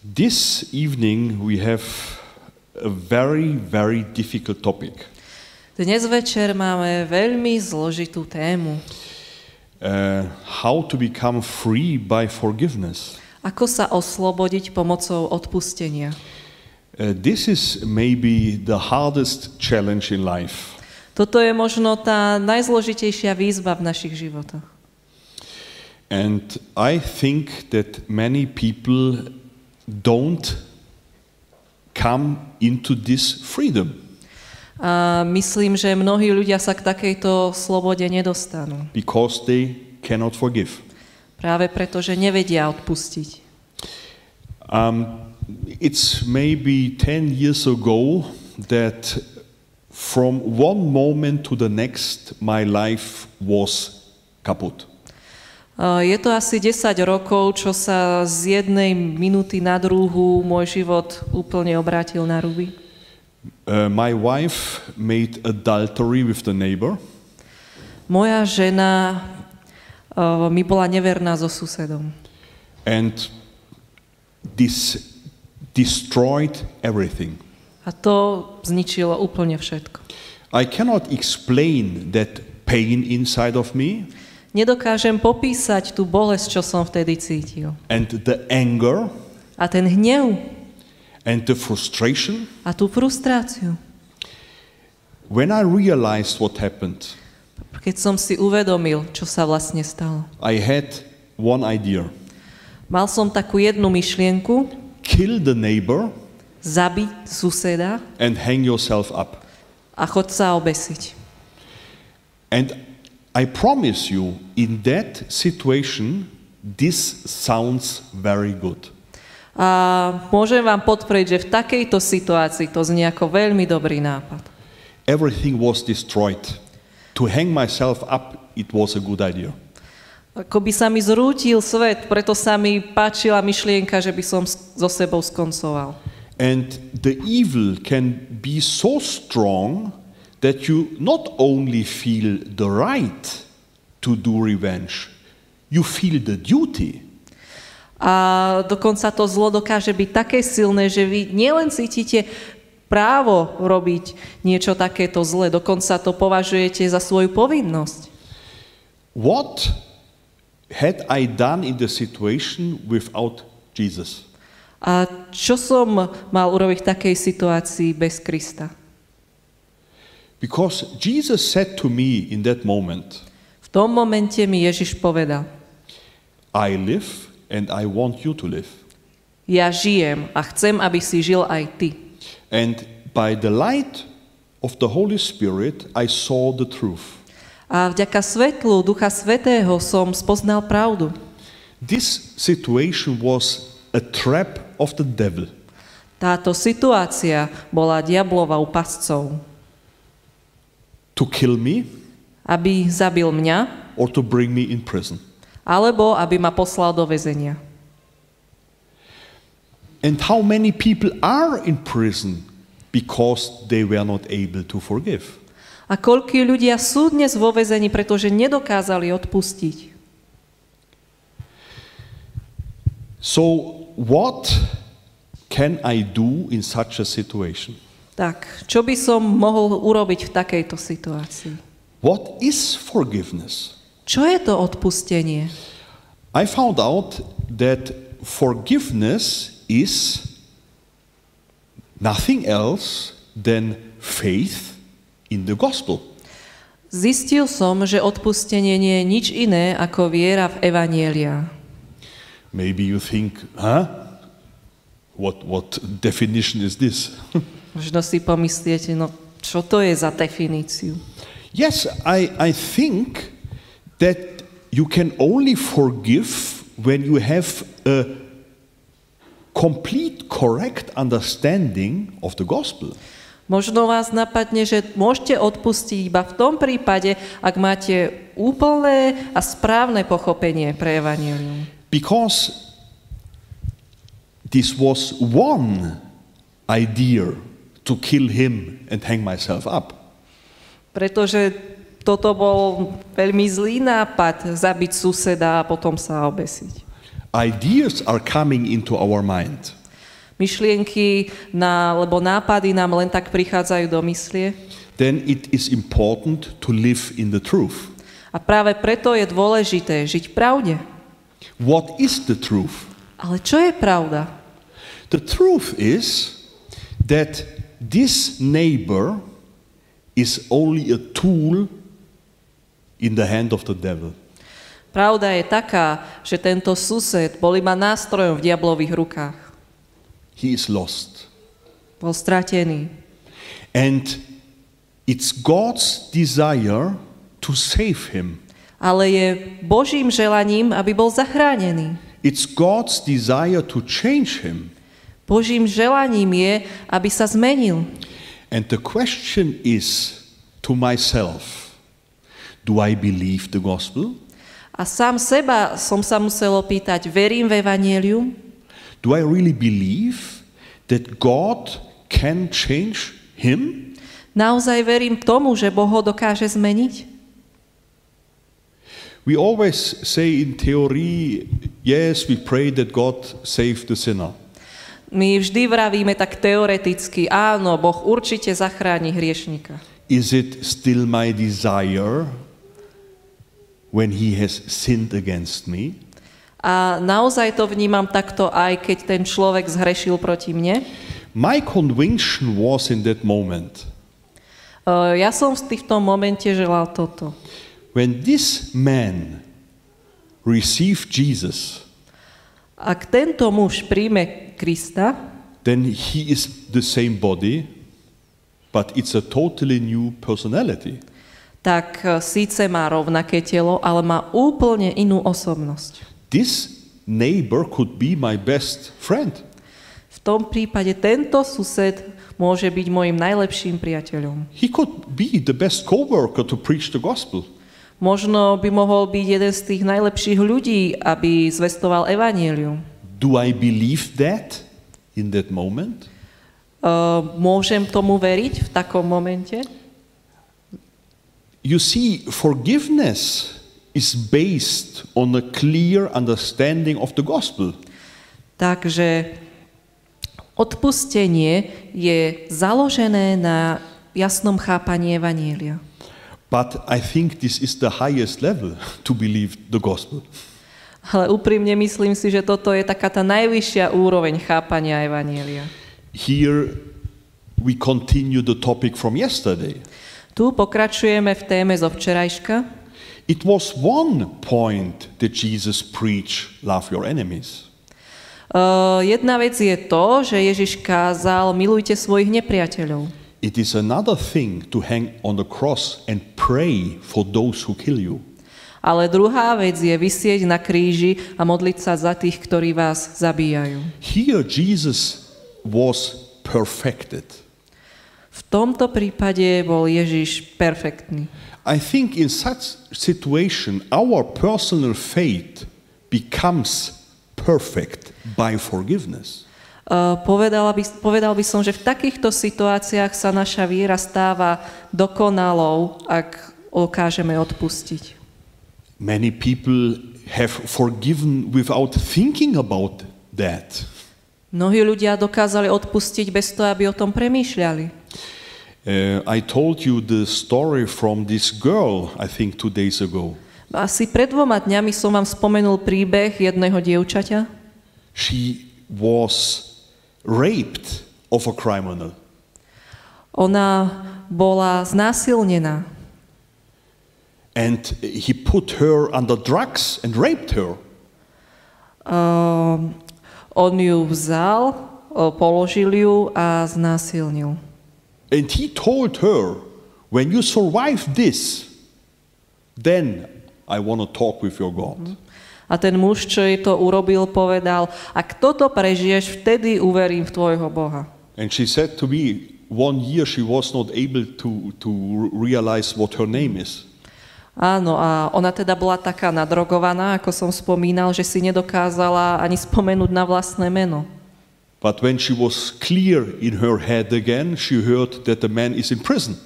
This evening we have a very, very difficult topic. Dnes večer máme veľmi zložitú tému. Uh, how to become free by forgiveness. Ako sa oslobodiť pomocou odpustenia? Uh, this is maybe the hardest challenge in life. Toto je možno tá najzložitejšia výzva v našich životoch. And I think that many people don't come into this freedom A myslím, že mnohí ľudia sa k takejto slobode nedostanú. because they cannot forgive. Práve preto, že nevedia odpustiť. Um, it's maybe 10 years ago that from one moment to the next my life was kaput. A Je to asi 10 rokov, čo sa z jednej minúty na druhú môj život úplne obrátil na ruby. Uh, my wife made adultery with the neighbor. Moja žena uh, mi bola neverná so susedom. and this destroyed everything. A to zničilo úplne všetko. I cannot explain that pain inside of me Nedokážem popísať tú bolesť, čo som vtedy cítil. and the anger A ten hnev and the frustration. a tú frustráciu. When I realized what happened, Keď som si uvedomil, čo sa vlastne stalo. I had one idea Mal som takú jednu myšlienku, kill the neighbor zabiť suseda and hang yourself up. a chod sa obesiť. And I promise you, in that situation, this sounds very good. A môžem vám podprieť, že v takejto situácii to znie ako veľmi dobrý nápad. Everything was destroyed. To hang myself up, it was a good idea. Ako by sa mi zrútil svet, preto sa mi páčila myšlienka, že by som so sebou skoncoval. And the evil can be so strong that you not only feel the right to do revenge, you feel the duty. A dokonca to zlo dokáže byť také silné, že vy nielen cítite právo robiť niečo takéto zlé, dokonca to považujete za svoju povinnosť. What had I done in the situation without Jesus? A čo som mal urobiť v takej situácii bez Krista? Because Jesus said to me in that moment, V tom momente mi Ježiš povedal, I live and I want you to live. ja žijem a chcem, aby si žil aj ty. And by the light of the Holy Spirit, I saw the truth. A vďaka svetlu Ducha Svetého som spoznal pravdu. This situation was a trap of the devil. Táto situácia bola diablovou pascou, to kill me aby zabil mňa, or to bring me in prison. alebo aby ma poslal do väzenia. And how many people are in prison because they were not able to forgive? A koľkí ľudia sú dnes vo väzení, pretože nedokázali odpustiť. So, what can I do in such a situation? Tak, čo by som mohol urobiť v takejto situácii? What is forgiveness? Čo je to odpustenie? I found out that forgiveness is nothing else than faith in the gospel. Zistil som, že odpustenie nie je nič iné ako viera v evanielia. Maybe you think, huh? What, what definition is this? Možno si pomyslíte, no čo to je za definíciu? yes, I, I think that you can only forgive when you have a complete, correct understanding of the gospel. Možno vás napadne, že môžete odpustiť iba v tom prípade, ak máte úplné a správne pochopenie pre evanílium. Because this was one idea to kill him and hang myself up. Pretože toto bol veľmi zlý nápad zabiť suseda a potom sa obesiť. Ideas are coming into our mind. myšlienky na, alebo nápady nám len tak prichádzajú do myslie. then it is important to live in the truth. A práve preto je dôležité žiť pravde. What is the truth? Ale čo je pravda? The truth is that this neighbor is only a tool in the hand of the devil. Pravda je taká, že tento sused bol iba nástrojom v diablových rukách. He is lost. Bol stratený. And it's God's desire to save him. Ale je Božím želaním, aby bol zachránený. It's God's desire to change him. Božím želaním je, aby sa zmenil. And the question is to myself Do I believe the gospel? A sám seba som sa musel opýtať, verím v Evangelium? Do I really believe that God can change him? Naozaj verím tomu, že Boh ho dokáže zmeniť? We always say in theory, yes, we pray that God save the sinner. My vždy vravíme tak teoreticky, áno, Boh určite zachráni hriešnika. Is it still my desire when he has sinned against me? A naozaj to vnímam takto aj keď ten človek zhrešil proti mne. My conviction was in that moment Uh, Ja som v v tom momente želal toto. when this man received Jesus, Ak tento muž príjme Krista, then he is the same body, but it's a totally new personality. tak uh, síce má rovnaké telo, ale má úplne inú osobnosť. This neighbor could be my best friend. V tom prípade tento sused môže byť môjim najlepším priateľom. He could be the best co-worker to preach the gospel. Možno by mohol byť jeden z tých najlepších ľudí, aby zvestoval evanílium. Do I believe that in that moment? Uh, môžem tomu veriť v takom momente? You see, forgiveness is based on a clear understanding of the gospel. Takže odpustenie je založené na jasnom chápaní evanília. But I think this is the highest level to believe the gospel. Ale úprimne myslím si, že toto je taká tá najvyššia úroveň chápania evanília. Here we continue the topic from yesterday. Tu pokračujeme v téme zo včerajška. It was one point that Jesus preached love your enemies. Uh, jedna vec je to, že Ježiš kázal, milujte svojich nepriateľov. It is another thing to hang on the cross and pray for those who kill you. Ale druhá vec je vysieť na kríži a modliť sa za tých, ktorí vás zabíjajú. Here Jesus was perfected. V tomto prípade bol Ježiš perfektný. I think in such situation our personal faith becomes perfect by forgiveness. Uh, povedala by, povedal by som, že v takýchto situáciách sa naša víra stáva dokonalou, ak dokážeme odpustiť. Many people have forgiven without thinking about that. Mnohí ľudia dokázali odpustiť bez toho, aby o tom premýšľali. Uh, I told you the story from this girl, I think two days ago. Asi pred dvoma dňami som vám spomenul príbeh jedného dievčaťa. She was raped of a criminal. Ona bola znásilnená And he put her under drugs and raped her. Um, on ju vzal, položil ju a znásilnil. And he told her, when you survive this, then I want to talk with your God. A ten muž, čo jej to urobil, povedal, ak toto prežiješ, vtedy uverím v tvojho Boha. And she said to me, one year she was not able to, to realize what her name is. Áno, a ona teda bola taká nadrogovaná, ako som spomínal, že si nedokázala ani spomenúť na vlastné meno. But when she was clear in her head again, she heard that the man is in prison.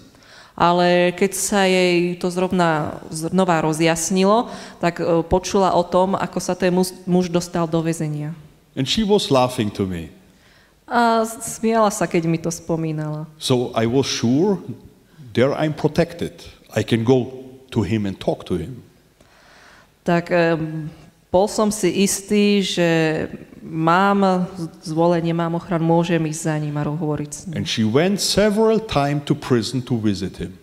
Ale keď sa jej to zrovna znova rozjasnilo, tak e, počula o tom, ako sa ten muž, muž dostal do väzenia. And she was laughing to me. A smiala sa, keď mi to spomínala. So I was sure there I'm protected. I can go to him and talk to him. Tak um, bol som si istý, že mám zvolenie, mám ochranu, môžem ísť za ním a hovoriť s ním. And she went several times to prison to visit him.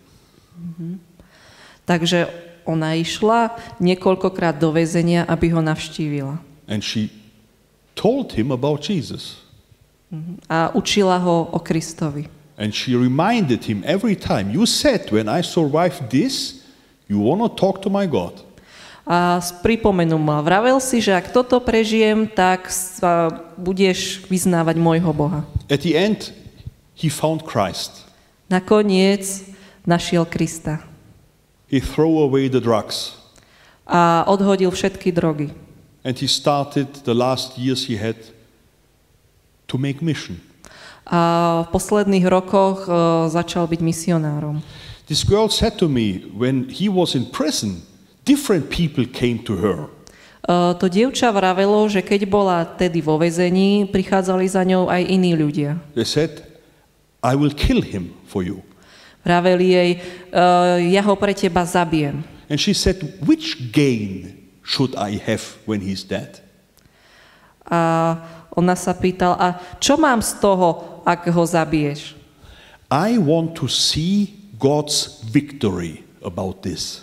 Takže ona išla niekoľkokrát do väzenia, aby ho navštívila. And she told him about Jesus. A učila ho o Kristovi. And she reminded him every time, You said when I survived this, you want to talk to my God. A pripomenul ma, vravel si, že ak toto prežijem, tak sa budeš vyznávať môjho Boha. At the end, he found Christ. Nakoniec našiel Krista He threw away the drugs. a odhodil všetky drogy. And he started the last years he had to make mission. A v posledných rokoch e, začal byť misionárom. This girl said to me, when he was in prison, different people came to her. E, To dievča vravelo, že keď bola tedy vo väzení, prichádzali za ňou aj iní ľudia. They said, I will kill him for you. Vraveli jej, e, ja ho pre teba zabijem. And she said, Which gain should I have when he's dead? A ona sa pýtal, a čo mám z toho, ak ho zabiješ? I want to see God's victory about this.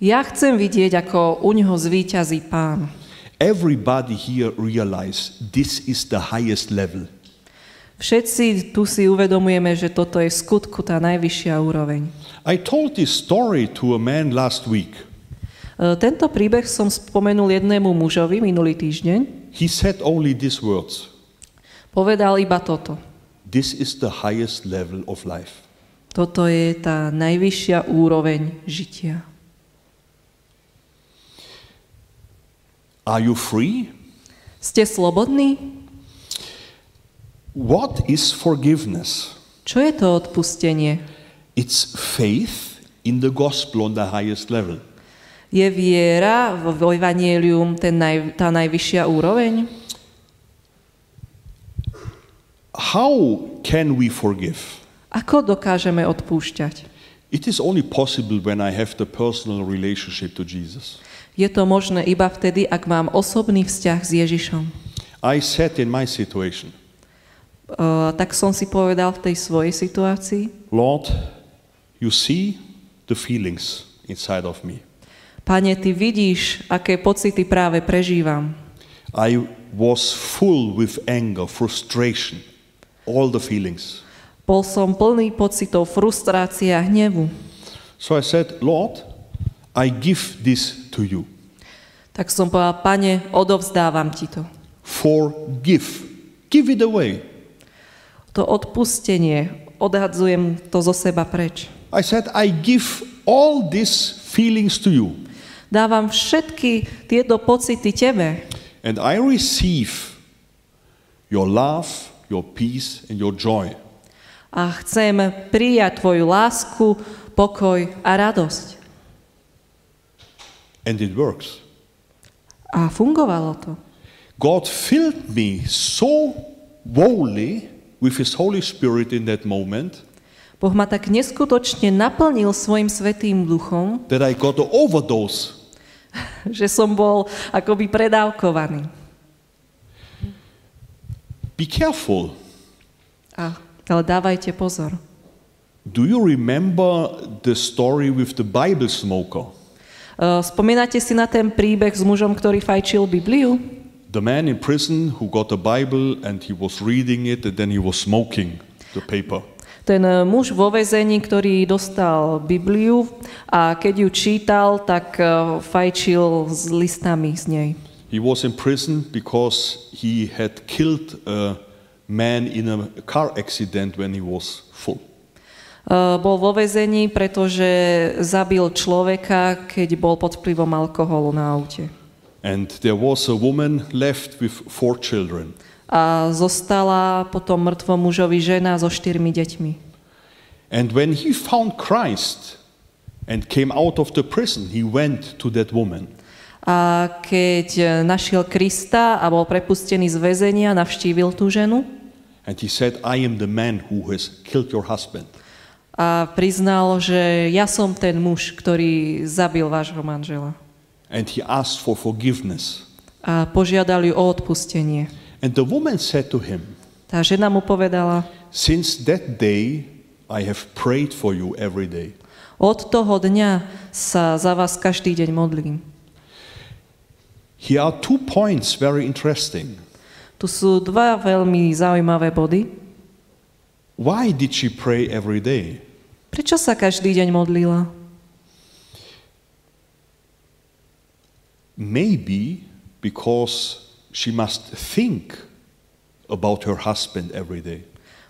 Ja chcem vidieť, ako u ňoho zvíťazí pán. Everybody here realize this is the highest level. Všetci tu si uvedomujeme, že toto je skutku tá najvyššia úroveň. I told this story to a man last week. E, Tento príbeh som spomenul jednému mužovi minulý týždeň. He said only these words Povedal iba toto. This is the highest level of life. Toto je tá najvyššia úroveň žitia. Are you free? Ste slobodní? What is forgiveness? Čo je to odpustenie? It's faith in the gospel on the highest level. Je viera vo Evangelium ten naj, tá najvyššia úroveň? How can we forgive? Ako dokážeme odpúšťať? It is only possible when I have the personal relationship to Jesus. Je to možné iba vtedy, ak mám osobný vzťah s Ježišom. I said in my situation, Uh, tak som si povedal v tej svojej situácii, Lord, you see the feelings inside of me. Pane, Ty vidíš, aké pocity práve prežívam. I was full with anger, frustration, all the feelings. Bol som plný pocitov frustrácie a hnevu. So I said, Lord, I give this to you. Tak som povedal, Pane, odovzdávam Ti to. Forgive. Give it away. To odpustenie, odhadzujem to zo seba preč. I said, I give all these feelings to you. Dávam všetky tieto pocity Tebe And I receive your love, your peace, and your joy. A chcem prijať Tvoju lásku, pokoj a radosť. And it works. A fungovalo to. God filled me so wholly with His Holy Spirit in that moment Boh ma tak neskutočne naplnil svojim svetým duchom, that I got overdose. že som bol akoby predávkovaný. Be careful. A, ale dávajte pozor. Do you remember the story with the Bible smoker? Uh, Spomínate si na ten príbeh s mužom, ktorý fajčil Bibliu? The man in prison who got a Bible and he was reading it and then he was smoking the paper. Ten uh, muž vo väzení, ktorý dostal Bibliu a keď ju čítal, tak uh, fajčil s listami z nej. He was in prison because he had killed a man in a car accident when he was full. Uh, Bol vo väzení, pretože zabil človeka, keď bol pod vplyvom alkoholu na aute. And there was a woman left with four children. A zostala potom mŕtvom mužovi žena so štyrmi deťmi. And when he found Christ and came out of the prison, he went to that woman. A keď našiel Krista a bol prepustený z väzenia, navštívil tú ženu And he said, I am the man who has killed your husband. A priznal, že ja som ten muž, ktorý zabil vášho manžela. And he asked for forgiveness. A požiadal ju o odpustenie. And the woman said to him, Tá žena mu povedala, Since that day, I have prayed for you every day. od toho dňa sa za vás každý deň modlím. Here are two points very interesting. Tu sú dva veľmi zaujímavé body. Why did she pray every day? Prečo sa každý deň modlila? Maybe because she must think about her husband every day.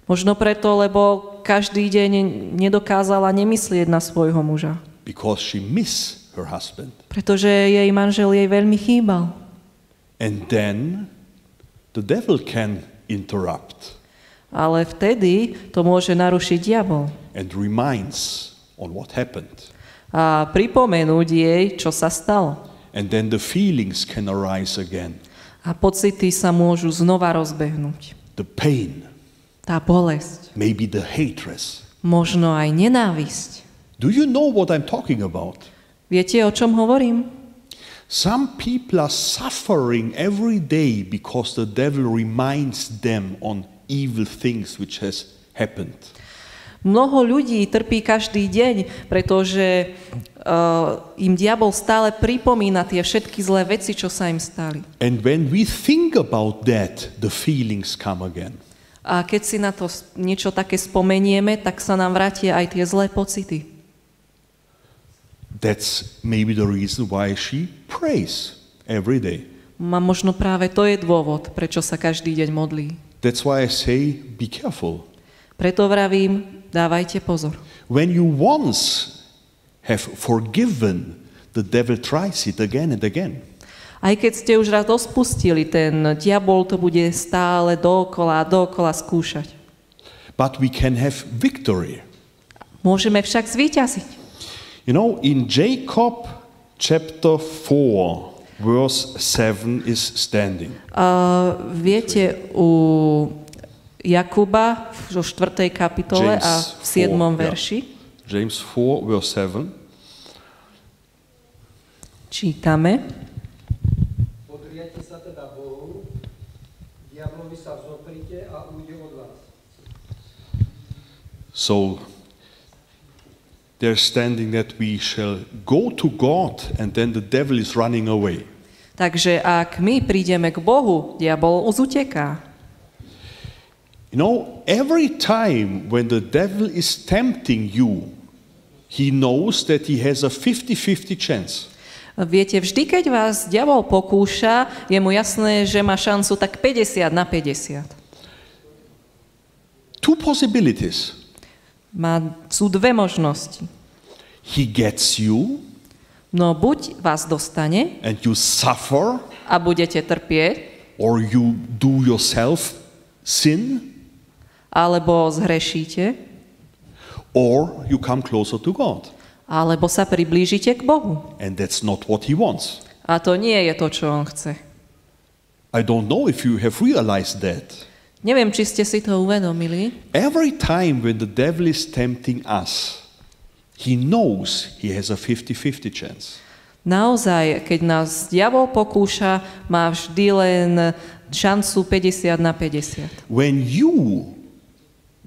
Možno preto, lebo každý deň nedokázala nemyslieť na svojho muža. Because she miss her husband. Pretože jej manžel jej veľmi chýbal. And then the devil can interrupt Ale vtedy to môže narušiť diabol and reminds on what happened. a pripomenúť jej, čo sa stalo. And then the feelings can arise again. A pocity sa môžu znova rozbehnúť. The pain, Tá bolesť, maybe the hatred. možno aj nenávisť. Do you know what I'm talking about? Viete, o čom hovorím? Some people are suffering every day because the devil reminds them on evil things which has happened. Mnoho ľudí trpí každý deň, pretože uh, im diabol stále pripomína tie všetky zlé veci, čo sa im stali. And when we think about that, the feelings come again. A keď si na to niečo také spomenieme, tak sa nám vrátia aj tie zlé pocity. That's maybe the reason why she prays every day. A možno práve to je dôvod, prečo sa každý deň modlí. That's why I say be careful. Preto vravím, dávajte pozor. When you once have forgiven, the devil tries it again and again. Aj keď ste už raz odpustili, ten diabol to bude stále dokola a dokola skúšať. But we can have victory. Môžeme však zvíťaziť. You know, in Jacob chapter 4, verse 7 is standing. Uh, viete, u Jakuba v 4. kapitole a v 7. James 4, verši James 4, verse 7. čítame, Podriate sa teda Bohu, diablovi sa vzoprite a ujde od vás. So they're standing that we shall go to God and then the devil is running away. takže ak my prídeme k Bohu, diabol uzuteká. You know, every time when the devil is tempting you, he knows that he has a 50 50 chance. Viete, vždy, keď vás diabol pokúša, je mu jasné, že má šancu tak 50 na 50. Two possibilities. Má, sú dve možnosti. He gets you No buď vás dostane and you suffer, a budete trpieť, or you do yourself sin, alebo zhrešíte, or you come closer to God. alebo sa priblížite k Bohu. And that's not what he wants. A to nie je to, čo on chce. I don't know if you have realized that. Neviem, či ste si to uvedomili. Every time when the devil is tempting us, he knows he has a 50 50 chance. Naozaj, keď nás diabol pokúša, má vždy len šancu 50 na 50. When you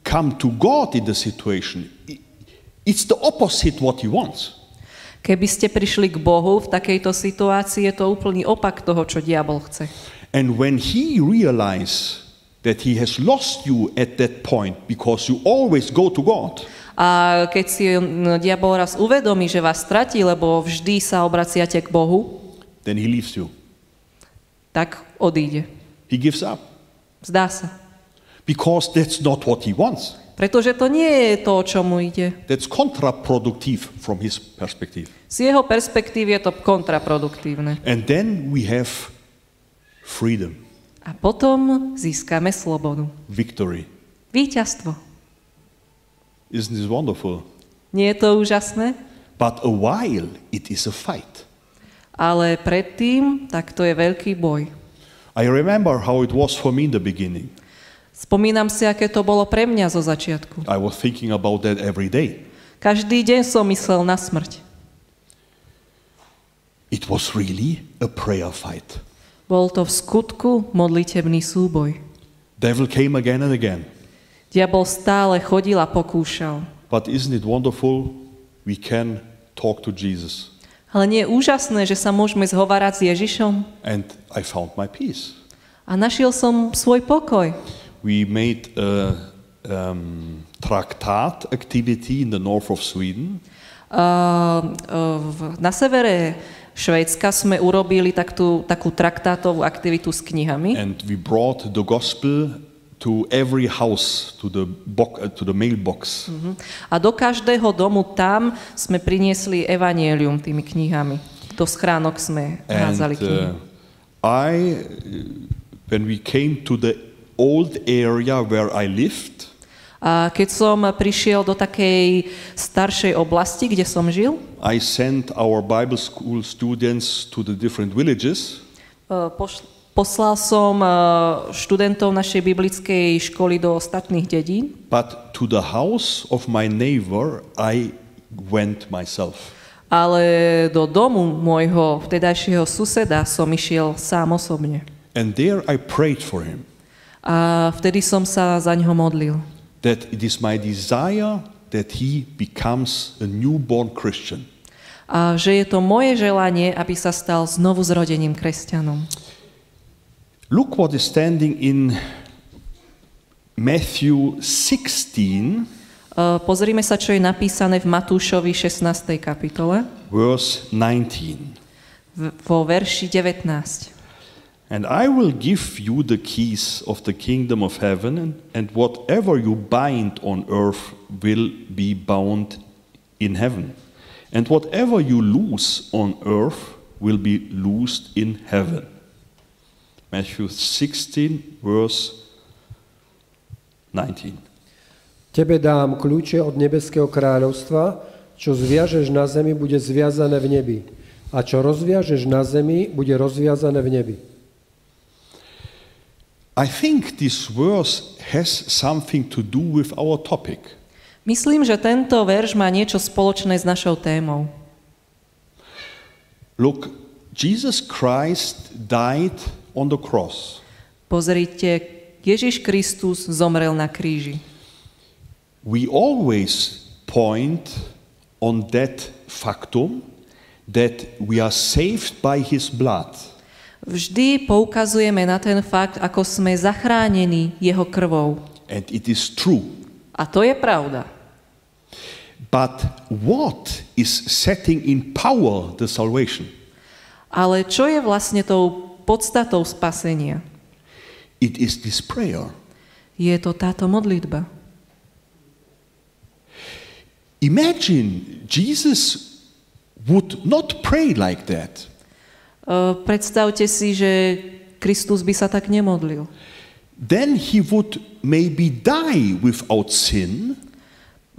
come to God in the situation, it's the opposite what he wants. Keby ste prišli k Bohu v takejto situácii, je to úplný opak toho, čo diabol chce. And when he realizes that he has lost you at that point because you always go to God, A keď si diabol raz uvedomí, že vás stratí, lebo vždy sa obraciate k Bohu, then he leaves you. tak odíde. He gives up Zdá sa. because that's not what he wants. Pretože to nie je to, o čo mu ide. That's counterproductive from his perspective. Z jeho perspektívy je to kontraproduktívne. And then we have freedom, A potom získame slobodu. victory. Víťazstvo. Isn't this wonderful? Nie je to úžasné? But a while it is a fight. Ale predtým, tak to je veľký boj. I remember how it was for me in the beginning. Spomínam si, aké to bolo pre mňa zo začiatku. I was thinking about that every day. Každý deň som myslel na smrť. It was really a prayer fight. Bol to v skutku modlitebný súboj. Devil came again and again. Diabol stále chodil a pokúšal. But isn't it wonderful? We can talk to Jesus. Ale nie je úžasné, že sa môžeme zhovárať s Ježišom? And I found my peace. A našiel som svoj pokoj. We made a um, traktat activity in the north of Sweden. Uh, uh, na severe Švédska sme urobili takú, takú traktátovú aktivitu s knihami. And we brought the gospel to every house, to the, bo- uh, to the mailbox. Mhm. A do každého domu tam sme priniesli evanielium tými knihami. Do schránok sme And házali knihy. uh, I, when we came to the old area where I lived, A keď som prišiel do takej staršej oblasti, kde som žil, I sent our Bible school students to the different villages. poš- poslal som uh, študentov našej biblickej školy do ostatných dedín, But to the house of my neighbor, I went myself. ale do domu môjho vtedajšieho suseda som išiel sám osobne. And there I prayed for him A vtedy som sa za ňo modlil. That it is my desire that he becomes a newborn Christian. A že je to moje želanie, aby sa stal znovu zrodeným kresťanom. Look what is standing in Matthew 16, Uh, Pozrime sa, čo je napísané v Matúšovi 16. kapitole, verse 19. v- vo verši 19. And I will give you the keys of the kingdom of heaven, and, and whatever you bind on earth will be bound in heaven. And whatever you loose on earth will be loosed in heaven. Matthew 16, verse 19. Tebe dám kľúče od nebeského kráľovstva, čo zviažeš na zemi, bude zviazané v nebi. A čo rozviažeš na zemi, bude rozviazané v nebi. I think this verse has something to do with our topic. Myslím, že tento verš má niečo spoločné s našou témou. Look, Jesus Christ died on the cross. Pozrite, Ježiš Kristus zomrel na kríži. We always point on that factum that we are saved by his blood. Vždy poukazujeme na ten fakt, ako sme zachránení jeho krvou. And it is true. A to je pravda. But what is setting in power the salvation? Ale čo je vlastne tou podstatou spasenia? It is this prayer. Je to táto modlitba. Imagine Jesus would not pray like that. Uh, predstavte si, že Kristus by sa tak nemodlil. Then he would maybe die without sin,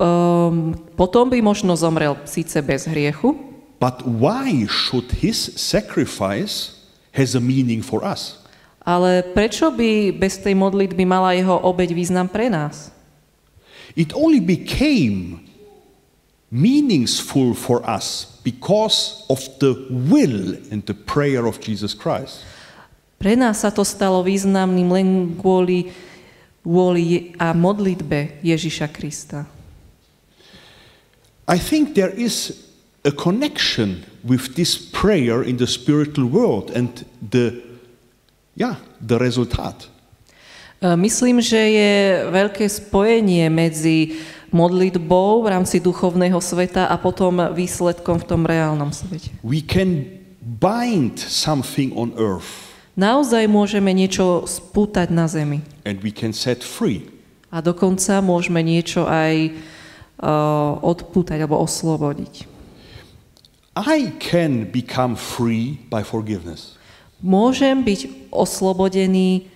Um, potom by možno zomrel síce bez hriechu, but why should his sacrifice has a meaning for us? ale prečo by bez tej modlitby mala jeho obeď význam pre nás? It only became meaningful for us because of the will and the prayer of Jesus Christ. Pre nás sa to stalo významným len kvôli vôli a modlitbe Ježiša Krista. I think there is a connection with this prayer in the spiritual world and the yeah, the result. E, Myslím, že je veľké spojenie medzi modlitbou v rámci duchovného sveta a potom výsledkom v tom reálnom svete. We can bind something on earth Naozaj môžeme niečo spútať na zemi and we can set free. a dokonca môžeme niečo aj uh, odpútať alebo oslobodiť. I can become free by forgiveness. Môžem byť oslobodený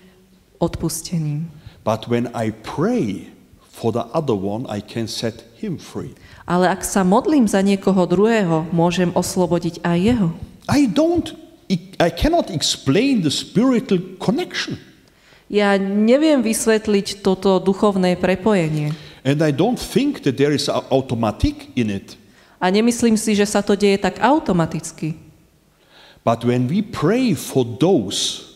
odpustením. But when I pray for the other one, I can set him free. Ale ak sa modlím za niekoho druhého, môžem oslobodiť aj jeho. I don't, I cannot explain the spiritual connection. Ja neviem vysvetliť toto duchovné prepojenie. And I don't think that there is automatic in it. A nemyslím si, že sa to deje tak automaticky. But when we pray for those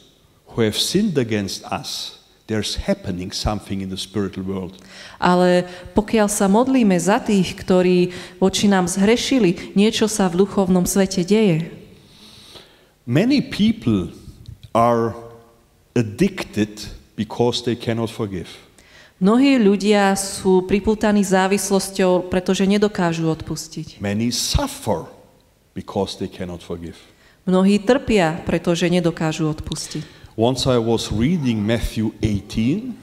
who have sinned against us, there's happening something in the spiritual world. Ale pokiaľ sa modlíme za tých, ktorí voči nám zhrešili, niečo sa v duchovnom svete deje. Many people are addicted because they cannot forgive. Mnohí ľudia sú pripútaní závislosťou, pretože nedokážu odpustiť. Many suffer because they cannot forgive. Mnohí trpia, pretože nedokážu odpustiť. Once I was reading Matthew 18,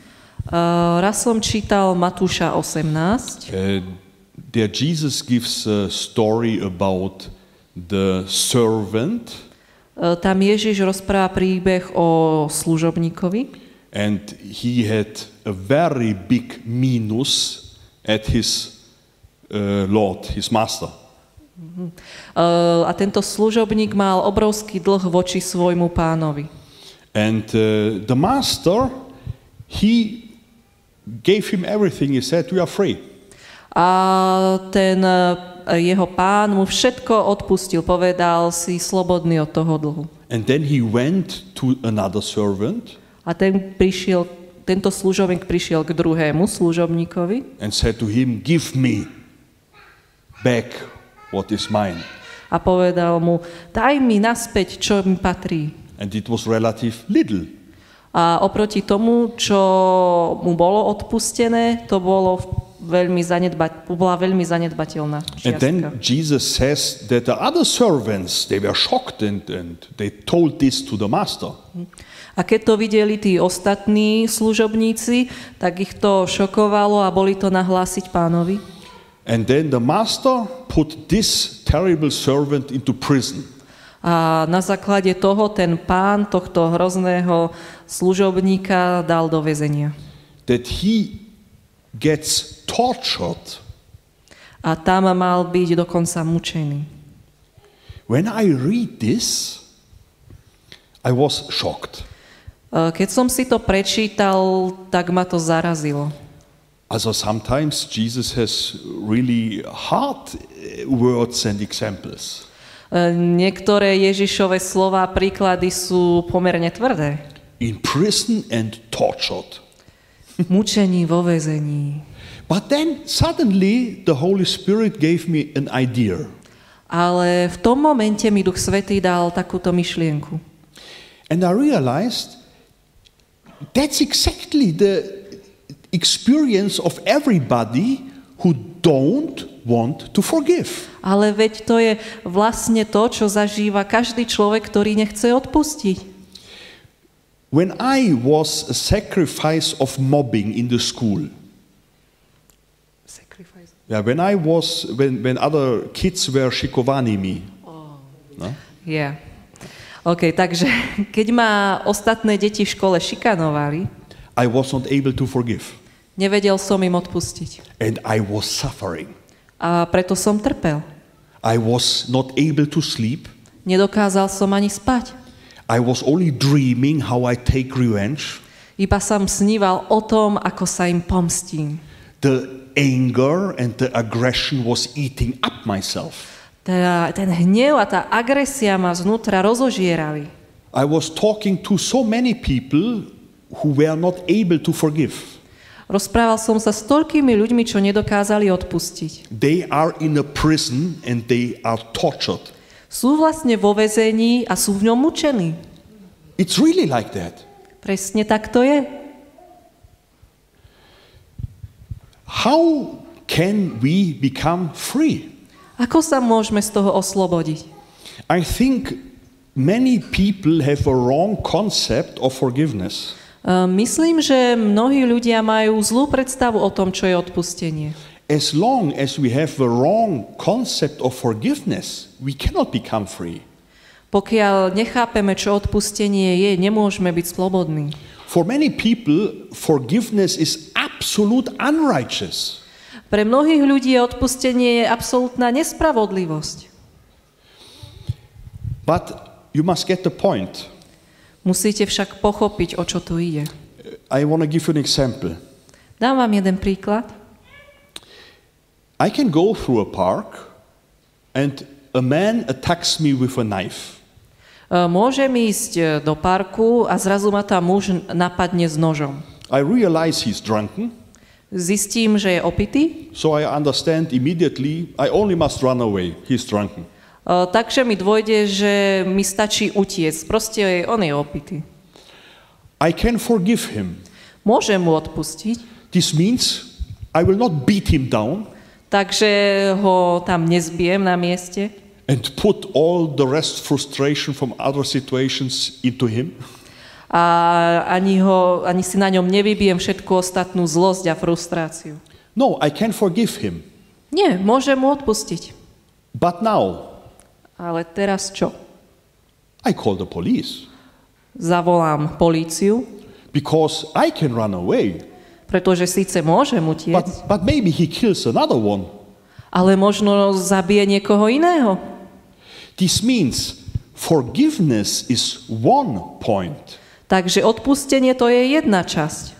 Uh, raz som čítal Matúša 18, uh, there Jesus gives a story about the servant Uh, tam Ježiš rozpráva príbeh o služobníkovi and he had a very big minus at his uh, Lord, his master. Uh, a tento služobník mal obrovský dlh voči svojmu pánovi. And uh, the master, he gave him everything. He said, You are free. A ten uh, jeho pán mu všetko odpustil, povedal si slobodný od toho dlhu. And then he went to another servant A ten prišiel, tento služobník prišiel k druhému služobníkovi and said to him, Give me back what is mine. a povedal mu, daj mi naspäť, čo mi patrí. And it was relative little. A oproti tomu, čo mu bolo odpustené, to bolo veľmi zanedba- bola veľmi zanedbateľná And then čiastka. Jesus says that the other servants, they were shocked and, and they told this to the master. A keď to videli tí ostatní služobníci, tak ich to šokovalo a boli to nahlásiť pánovi. And then the master put this terrible servant into prison. A na základe toho ten pán tohto hrozného služobníka dal do väzenia. That he gets tortured. A tam mal byť dokonca mučený. When I read this, I was shocked. E, Keď som si to prečítal, tak ma to zarazilo. Also sometimes Jesus has really hard uh, words and examples. E, Niektoré Ježišové slova, príklady sú pomerne tvrdé. In prison and tortured. Mučení vo väzení. But then suddenly the Holy Spirit gave me an idea. Ale v tom momente mi Duch Svetý dal takúto myšlienku. And I realized that's exactly the experience of everybody who don't want to forgive. Ale veď to je vlastne to, čo zažíva každý človek, ktorý nechce odpustiť. When I was a sacrifice of mobbing in the school, yeah, when I was, when, when other kids were shikovani me, no? Yeah. OK, takže keď ma ostatné deti v škole šikanovali, I was not able to forgive. Nevedel som im odpustiť. And I was suffering. A preto som trpel. I was not able to sleep. Nedokázal som ani spať. I was only dreaming how I take revenge. Iba som sníval o tom, ako sa im pomstím. The anger and the aggression was eating up myself. Tá, ten hnev a tá agresia ma znútra rozožierali. I was talking to so many people who were not able to forgive. Rozprával som sa s toľkými ľuďmi, čo nedokázali odpustiť. They are in a prison and they are tortured. Sú vlastne vo väzení a sú v ňom mučení. It's really like that. Presne tak to je. How can we become free? Ako sa môžeme z toho oslobodiť? I think many people have a wrong concept of forgiveness. E, Myslím, že mnohí ľudia majú zlú predstavu o tom, čo je odpustenie. As long as we have the wrong concept of forgiveness, we cannot become free. Pokiaľ nechápeme, čo odpustenie je, nemôžeme byť slobodní. For many people, forgiveness is absolute unrighteous. Pre mnohých ľudí odpustenie je absolútna nespravodlivosť. But you must get the point. Musíte však pochopiť, o čo tu ide. I want to give you an example. Dám vám jeden príklad. I can go through a park and a man attacks me with a knife. E, Môžem ísť e, do parku a zrazu ma tam muž napadne s nožom. I realize he's drunken, Zistím, že je opitý, so I understand immediately I only must run away. He's drunken. E, takže mi dôjde, že mi stačí utiec. Proste on je opitý. I can forgive him. Môžem mu odpustiť, This means I will not beat him down takže ho tam nezbijem na mieste and put all the rest frustration from other situations into him. a ani, ho, ani si na ňom nevybijem všetku ostatnú zlosť a frustráciu. No, I can forgive him. Nie, môžem mu odpustiť. But now Ale teraz čo? I call the police Zavolám políciu, because I can run away. pretože síce môžem utiecť, But, but maybe he kills another one. ale možno zabije niekoho iného. This means forgiveness is one point, Takže odpustenie to je jedna časť.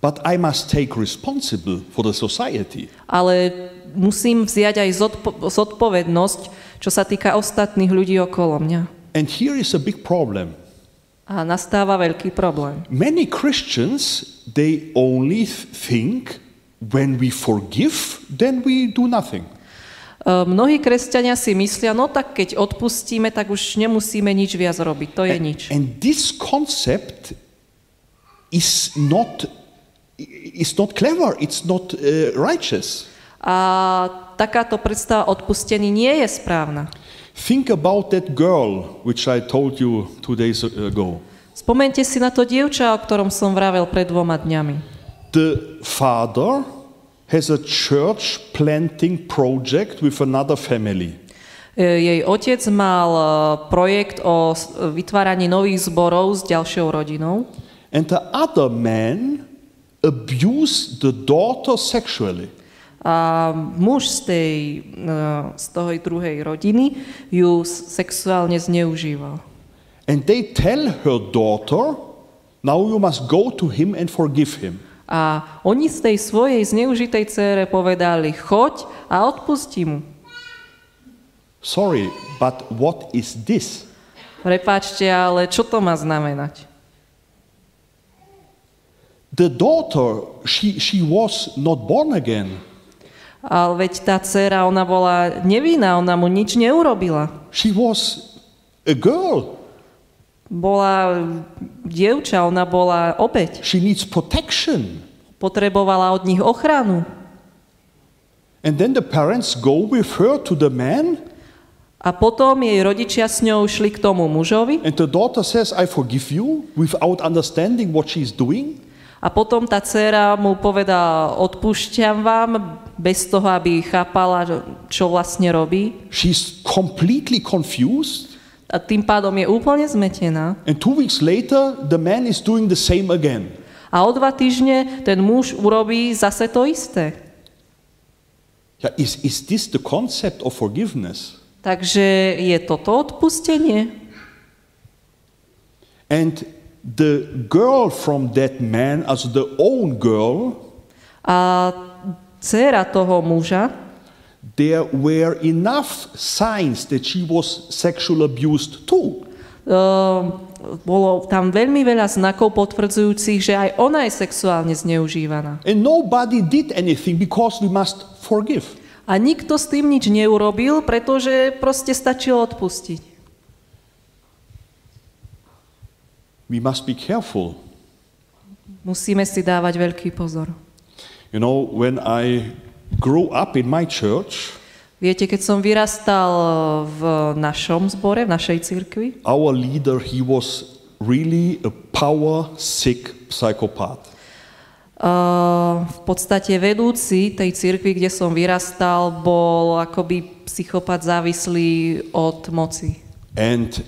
but I must take responsible for the society. Ale musím vziať aj zodpo- zodpovednosť, čo sa týka ostatných ľudí okolo mňa. And here is a big problem. A nastáva veľký problém. Many Christians they only think when we forgive, then we do nothing. E, Mnohí kresťania si myslia, no tak keď odpustíme, tak už nemusíme nič viac robiť. To je nič. And this concept is not is not clever. It's not uh, righteous. A takáto predstava odpustení nie je správna. Think about that girl which I told you two days ago. Spomente si na to dievča, o ktorom som vravel pred dvoma dňami. The father has a church planting project with another family. E, Jej otec mal e, projekt o s- vytváraní nových zborov s ďalšou rodinou And the other man abused the daughter sexually. A muž z tej, e, z toho druhej rodiny ju sexuálne zneužíval. And they tell her daughter, now you must go to him and forgive him. A oni z tej svojej zneužitej cére povedali, choď a odpusti mu. Sorry, but what is this? Prepáčte, ale čo to má znamenať? The daughter, she, she was not born again. Ale veď tá dcéra, ona bola nevinná, ona mu nič neurobila. She was a girl. Bola dievča, ona bola obeď. She needs protection. Potrebovala od nich ochranu. And then the parents go with her to the man, A potom jej rodičia s ňou šli k tomu mužovi and the daughter says, I forgive you, without understanding what she's doing. A potom tá dcéra mu povedala, odpúšťam vám, bez toho, aby chápala, čo vlastne robí. She's completely confused. A tým pádom je úplne zmetená. And two weeks later, the man is doing the same again. A o dva týždne ten muž urobí zase to isté. Yeah, is, is this the concept of forgiveness? Takže je toto odpustenie? And the girl from that man, as the own girl, A dcéra toho muža, there were enough signs that she was sexual abused too. Ehm, bolo tam veľmi veľa znakov potvrdzujúcich, že aj ona je sexuálne zneužívaná. And nobody did anything because we must forgive. A nikto s tým nič neurobil, pretože proste stačilo odpustiť. We must be careful. Musíme si dávať veľký pozor. You know, when I grew up in my church, Viete, keď som vyrastal v našom zbore, v našej cirkvi, our leader, he was really a power sick psychopath. Uh, v podstate vedúci tej cirkvi, kde som vyrastal, bol akoby psychopat závislý od moci. And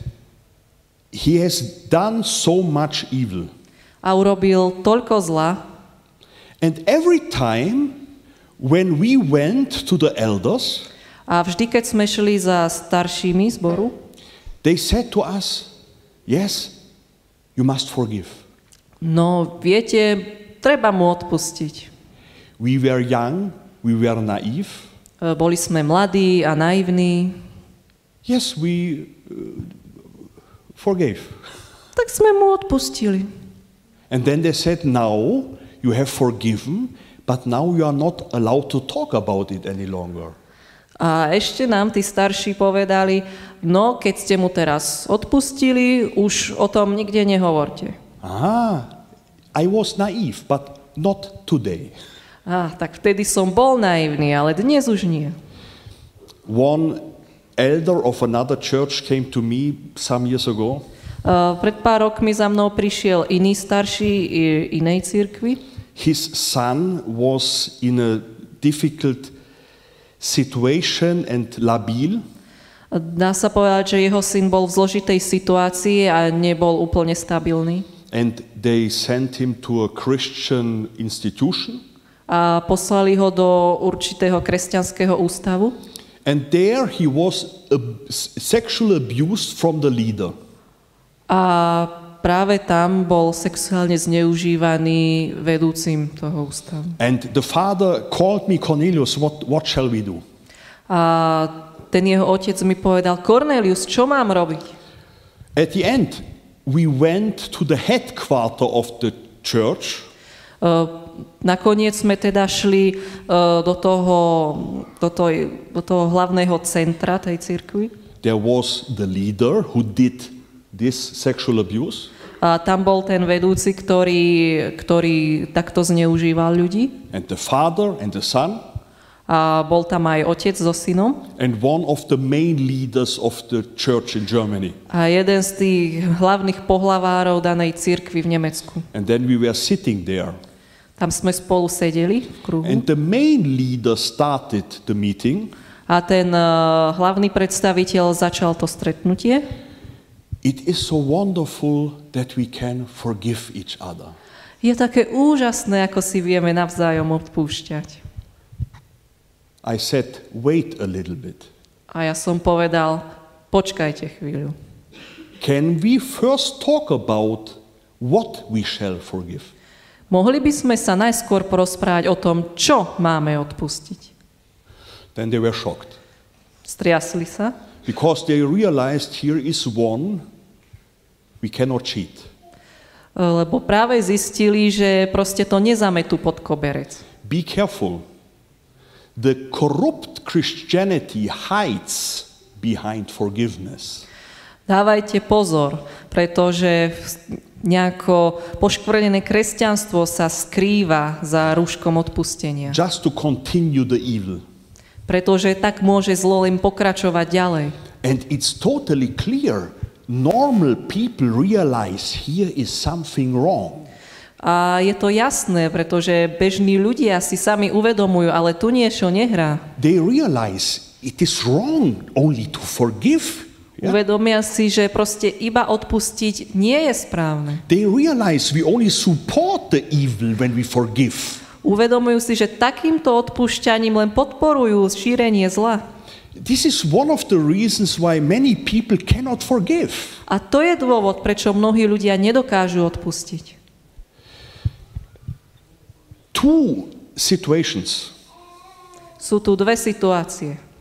he has done so much evil. A urobil toľko zla, And every time when we went to the elders, a vždy, keď sme šli za staršími zboru, they said to us, Yes, you must forgive. No, viete, treba mu odpustiť. We were young, we were naive. E, Boli sme mladí a naivní, Yes, we uh, forgave. tak sme mu odpustili. And then they said, Now you have forgiven, but now you are not allowed to talk about it any longer. A ešte nám tí starší povedali, no keď ste mu teraz odpustili, už o tom nikde nehovorte. Ah, I was naive, but not today. Á, tak vtedy som bol naivný, ale dnes už nie. One elder of another church came to me some years ago Uh, pred pár rokmi za mnou prišiel iný starší inej cirkvi. his son was in a difficult situation and labil Dá sa povedať, že jeho syn bol v zložitej situácii a nebol úplne stabilný. and they sent him to a christian institution A poslali ho do určitého kresťanského ústavu. And there he was ab- sexual abused from the leader A práve tam bol sexuálne zneužívaný vedúcim toho ústavu. and the father called me cornelius what, what shall we do A ten jeho otec mi povedal, Cornelius, čo mám robiť? at the end we went to the headquarter of the church Uh, nakoniec sme teda šli uh, do, toho, do, toho, do toho hlavného centra tej cirkvi. there was the leader who did this sexual abuse A tam bol ten vedúci, ktorý, ktorý takto zneužíval ľudí. and the father and the son A bol tam aj otec so synom. and one of the main leaders of the church in Germany. A jeden z tých hlavných pohlavárov danej cirkvi v Nemecku. And then we were sitting there. Tam sme spolu sedeli v kruhu. And the main leader started the meeting. A ten uh, hlavný predstaviteľ začal to stretnutie. It is so wonderful that we can forgive each other. Je také úžasné, ako si vieme navzájom odpúšťať. I said, wait a little bit. A ja som povedal, počkajte chvíľu. Can we first talk about what we shall forgive? Mohli by sme sa najskôr porozprávať o tom, čo máme odpustiť. Then they were shocked Striasli sa, because they realized here is one we cannot cheat. lebo práve zistili, že proste to nezametú pod koberec. Be careful. The corrupt Christianity hides behind forgiveness. Dávajte pozor, pretože nejako poškvrnené kresťanstvo sa skrýva za rúškom odpustenia. just to continue the evil. Pretože tak môže zlo len pokračovať ďalej. And it's totally clear. Normal people realize here is something wrong. A je to jasné, pretože bežní ľudia si sami uvedomujú, ale tu niečo nehrá. They realize it is wrong only to forgive. Yeah? Uvedomia si, že proste iba odpustiť nie je správne. They realize we only support the evil when we forgive. Uvedomujú si, že takýmto odpúšťaním len podporujú šírenie zla. This is one of the reasons why many people cannot forgive. A to je dôvod, prečo mnohí ľudia nedokážu odpustiť. Two situations. Sú tu dve situácie.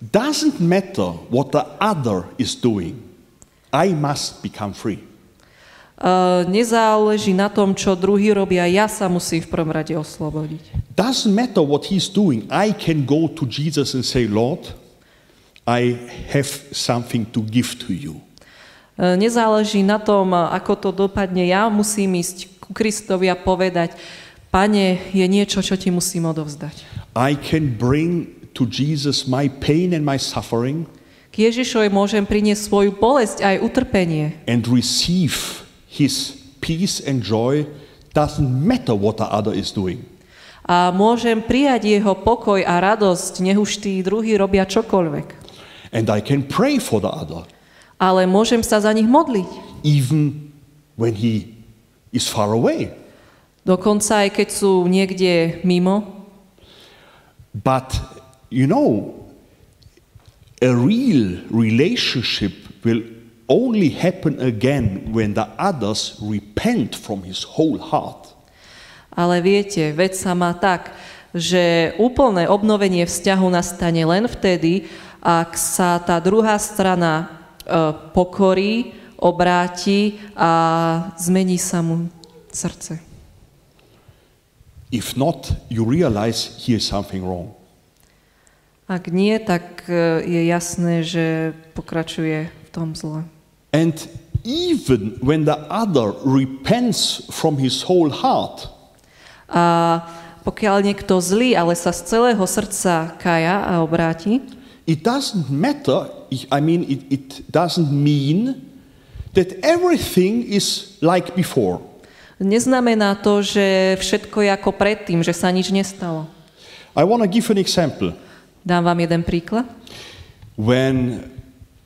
Doesn't matter what the other is doing. I must become free. Uh, nezáleží na tom, čo druhý robia, ja sa musím v prvom rade oslobodiť. Doesn't matter what he's doing. I can go to Jesus and say, Lord, I have something to give to you. Uh, nezáleží na tom, ako to dopadne, ja musím ísť ku Kristovi a povedať, Pane, je niečo, čo ti musím odovzdať. I can bring to Jesus my pain and my suffering K Ježišovi môžem priniesť svoju bolesť aj utrpenie and receive his peace and joy. Doesn't matter what the other is doing. a môžem prijať jeho pokoj a radosť, nech už tí druhí robia čokoľvek. And I can pray for the other, Ale môžem sa za nich modliť. even when he is far away. Dokonca aj keď sú niekde mimo. But, you know, a real relationship will only happen again when the others repent from his whole heart. Ale viete, vec sa má tak, že úplné obnovenie vzťahu nastane len vtedy, ak sa tá druhá strana e, pokorí, obráti a zmení sa mu srdce. If not, you realize here is something wrong. Ak nie, tak e, je jasné, že pokračuje v tom zle. And even when the other repents from his whole heart, A pokiaľ niekto zlý, ale sa z celého srdca kaja a obráti, it doesn't matter, I mean, it, it doesn't mean that everything is like before. neznamená to, že všetko je ako predtým, že sa nič nestalo. I want to give an example. Dám vám jeden príklad. When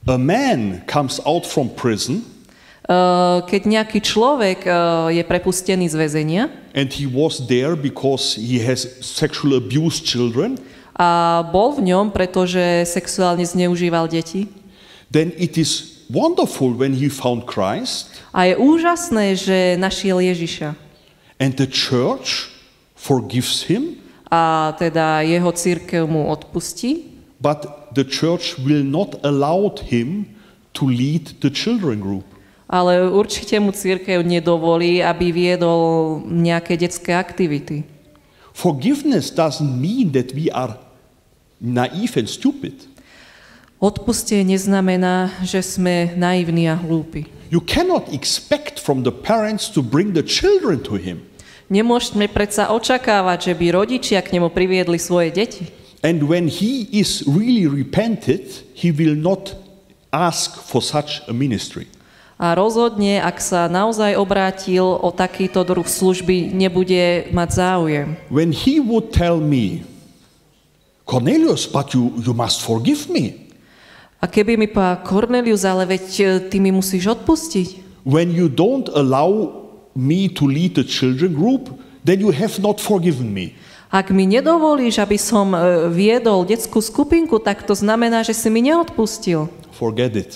a man comes out from prison Uh, Keď nejaký človek uh, je prepustený z väzenia and he was there because he has sexual abused children, a bol v ňom, pretože sexuálne zneužíval deti, then it is wonderful when he found Christ a je úžasné, že našiel Ježiša. and the church forgives him, A teda jeho církev mu odpustí, but the church will not allow him to lead the children group. ale určite mu církev nedovolí, aby viedol nejaké detské aktivity. Forgiveness doesn't mean that we are naive and stupid. Odpustie neznamená, že sme naivní a hlúpi. You cannot expect from the parents to bring the children to him. Nemôžeme predsa očakávať, že by rodičia k nemu priviedli svoje deti. And when he is really repented, he will not ask for such a ministry. A rozhodne, ak sa naozaj obrátil o takýto druh služby, nebude mať záujem. When he would tell me, Cornelius, but you, you must forgive me. A keby mi povedal, Cornelius, ale veď e, ty mi musíš odpustiť. When you don't allow me to lead the children group, then you have not forgiven me. Ak mi nedovolíš, aby som e, viedol detskú skupinku, tak to znamená, že si mi neodpustil. Forget it.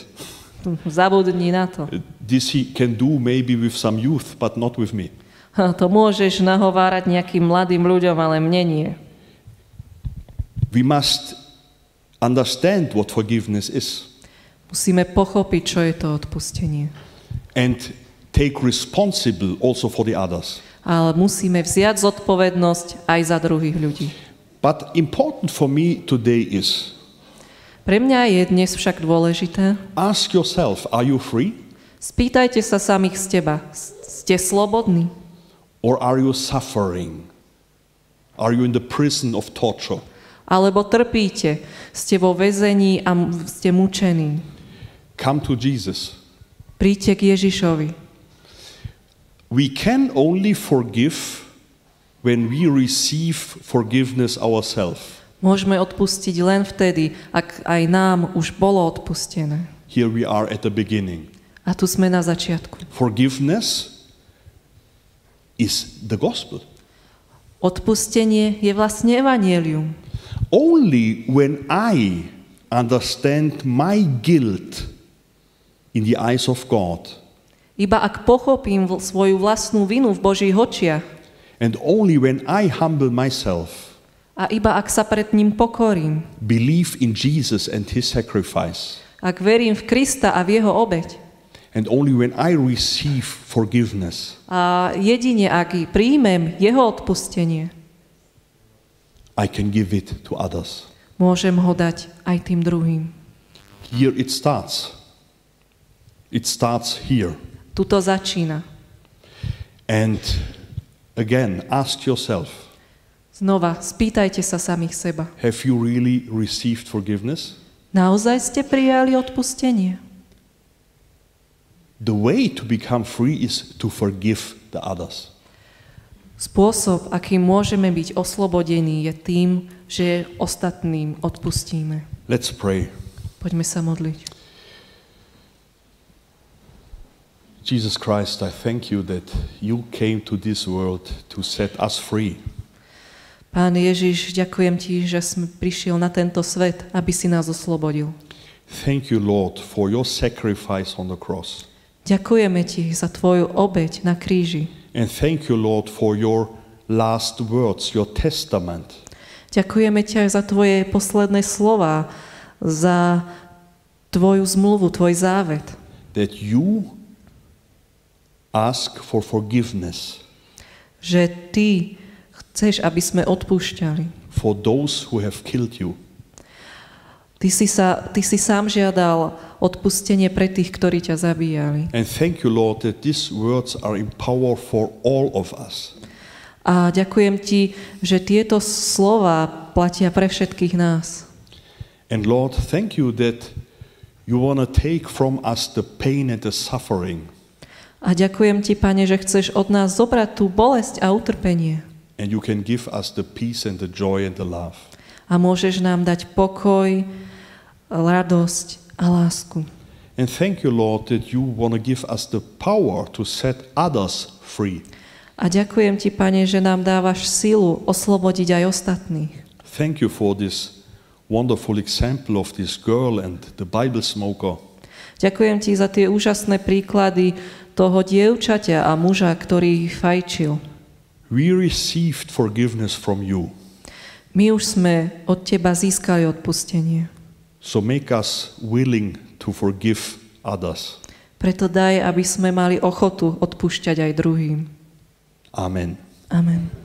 Zabudni na to. This he can do maybe with some youth, but not with me. To môžeš nahovárať nejakým mladým ľuďom, ale mne nie. We must understand what forgiveness is Musíme pochopiť, čo je to odpustenie. and take responsible also for the others. Ale musíme vziať zodpovednosť aj za druhých ľudí. But important for me today is Pre mňa je dnes však dôležité, ask yourself, are you free spýtajte sa samých z teba, ste slobodní? or are you suffering? Are you in the prison of torture? Alebo trpíte, ste vo väzení a ste mučení? Come to Jesus. Príďte k Ježišovi. We can only forgive when we receive forgiveness ourselves. Môžeme odpustiť len vtedy, ak aj nám už bolo odpustené. Here we are at the beginning. A tu sme na začiatku. Forgiveness is the gospel. Odpustenie je vlastne evanielium. Only when I understand my guilt in the eyes of God, Iba ak pochopím svoju vlastnú vinu v Božích očiach and only when I humble myself, a iba ak sa pred ním pokorím, believe in Jesus and his sacrifice, ak verím v Krista a v jeho obeď and only when I receive forgiveness, a jedine ak príjmem jeho odpustenie, I can give it to others. môžem ho dať aj tým druhým. Here it starts. It starts here. Tuto začína. And again, ask yourself Znova, spýtajte sa samých seba. have you really received forgiveness? Naozaj ste prijali odpustenie? The way to become free is to forgive the others. Spôsob, akým môžeme byť oslobodení, je tým, že ostatným odpustíme. Let's pray. Poďme sa modliť. Jesus Christ, I thank you that you came to this world to set us free. Pán Ježiš, ďakujem Ti, že sme prišiel na tento svet, aby si nás oslobodil. Thank you, Lord, for your sacrifice on the cross. Ďakujeme Ti za Tvoju obeď na kríži. And thank you, Lord, for your last words, your testament. Ďakujeme Ti aj za Tvoje posledné slova, za Tvoju zmluvu, Tvoj závet. That you ask for forgiveness Že Ty chceš, aby sme odpúšťali. for those who have killed you. Ty si, sa, ty si sám žiadal odpustenie pre tých, ktorí ťa zabíjali. And thank you, Lord, that these words are in power for all of us. A ďakujem Ti, že tieto slova platia pre všetkých nás. And Lord, thank you that you want to take from us the pain and the suffering, A ďakujem Ti, Pane, že chceš od nás zobrať tú bolesť a utrpenie. and you can give us the peace and the joy and the love. A môžeš nám dať pokoj, radosť a lásku. And thank you, Lord, that you want to give us the power to set others free. A ďakujem Ti, Pane, že nám dávaš silu oslobodiť aj ostatných. Thank you for this wonderful example of this girl and the Bible smoker. Ďakujem Ti za tie úžasné príklady toho dievčaťa a muža, ktorý fajčil. We received forgiveness from you. My už sme od Teba získali odpustenie. So make us willing to forgive others. Preto daj, aby sme mali ochotu odpúšťať aj druhým. Amen. Amen.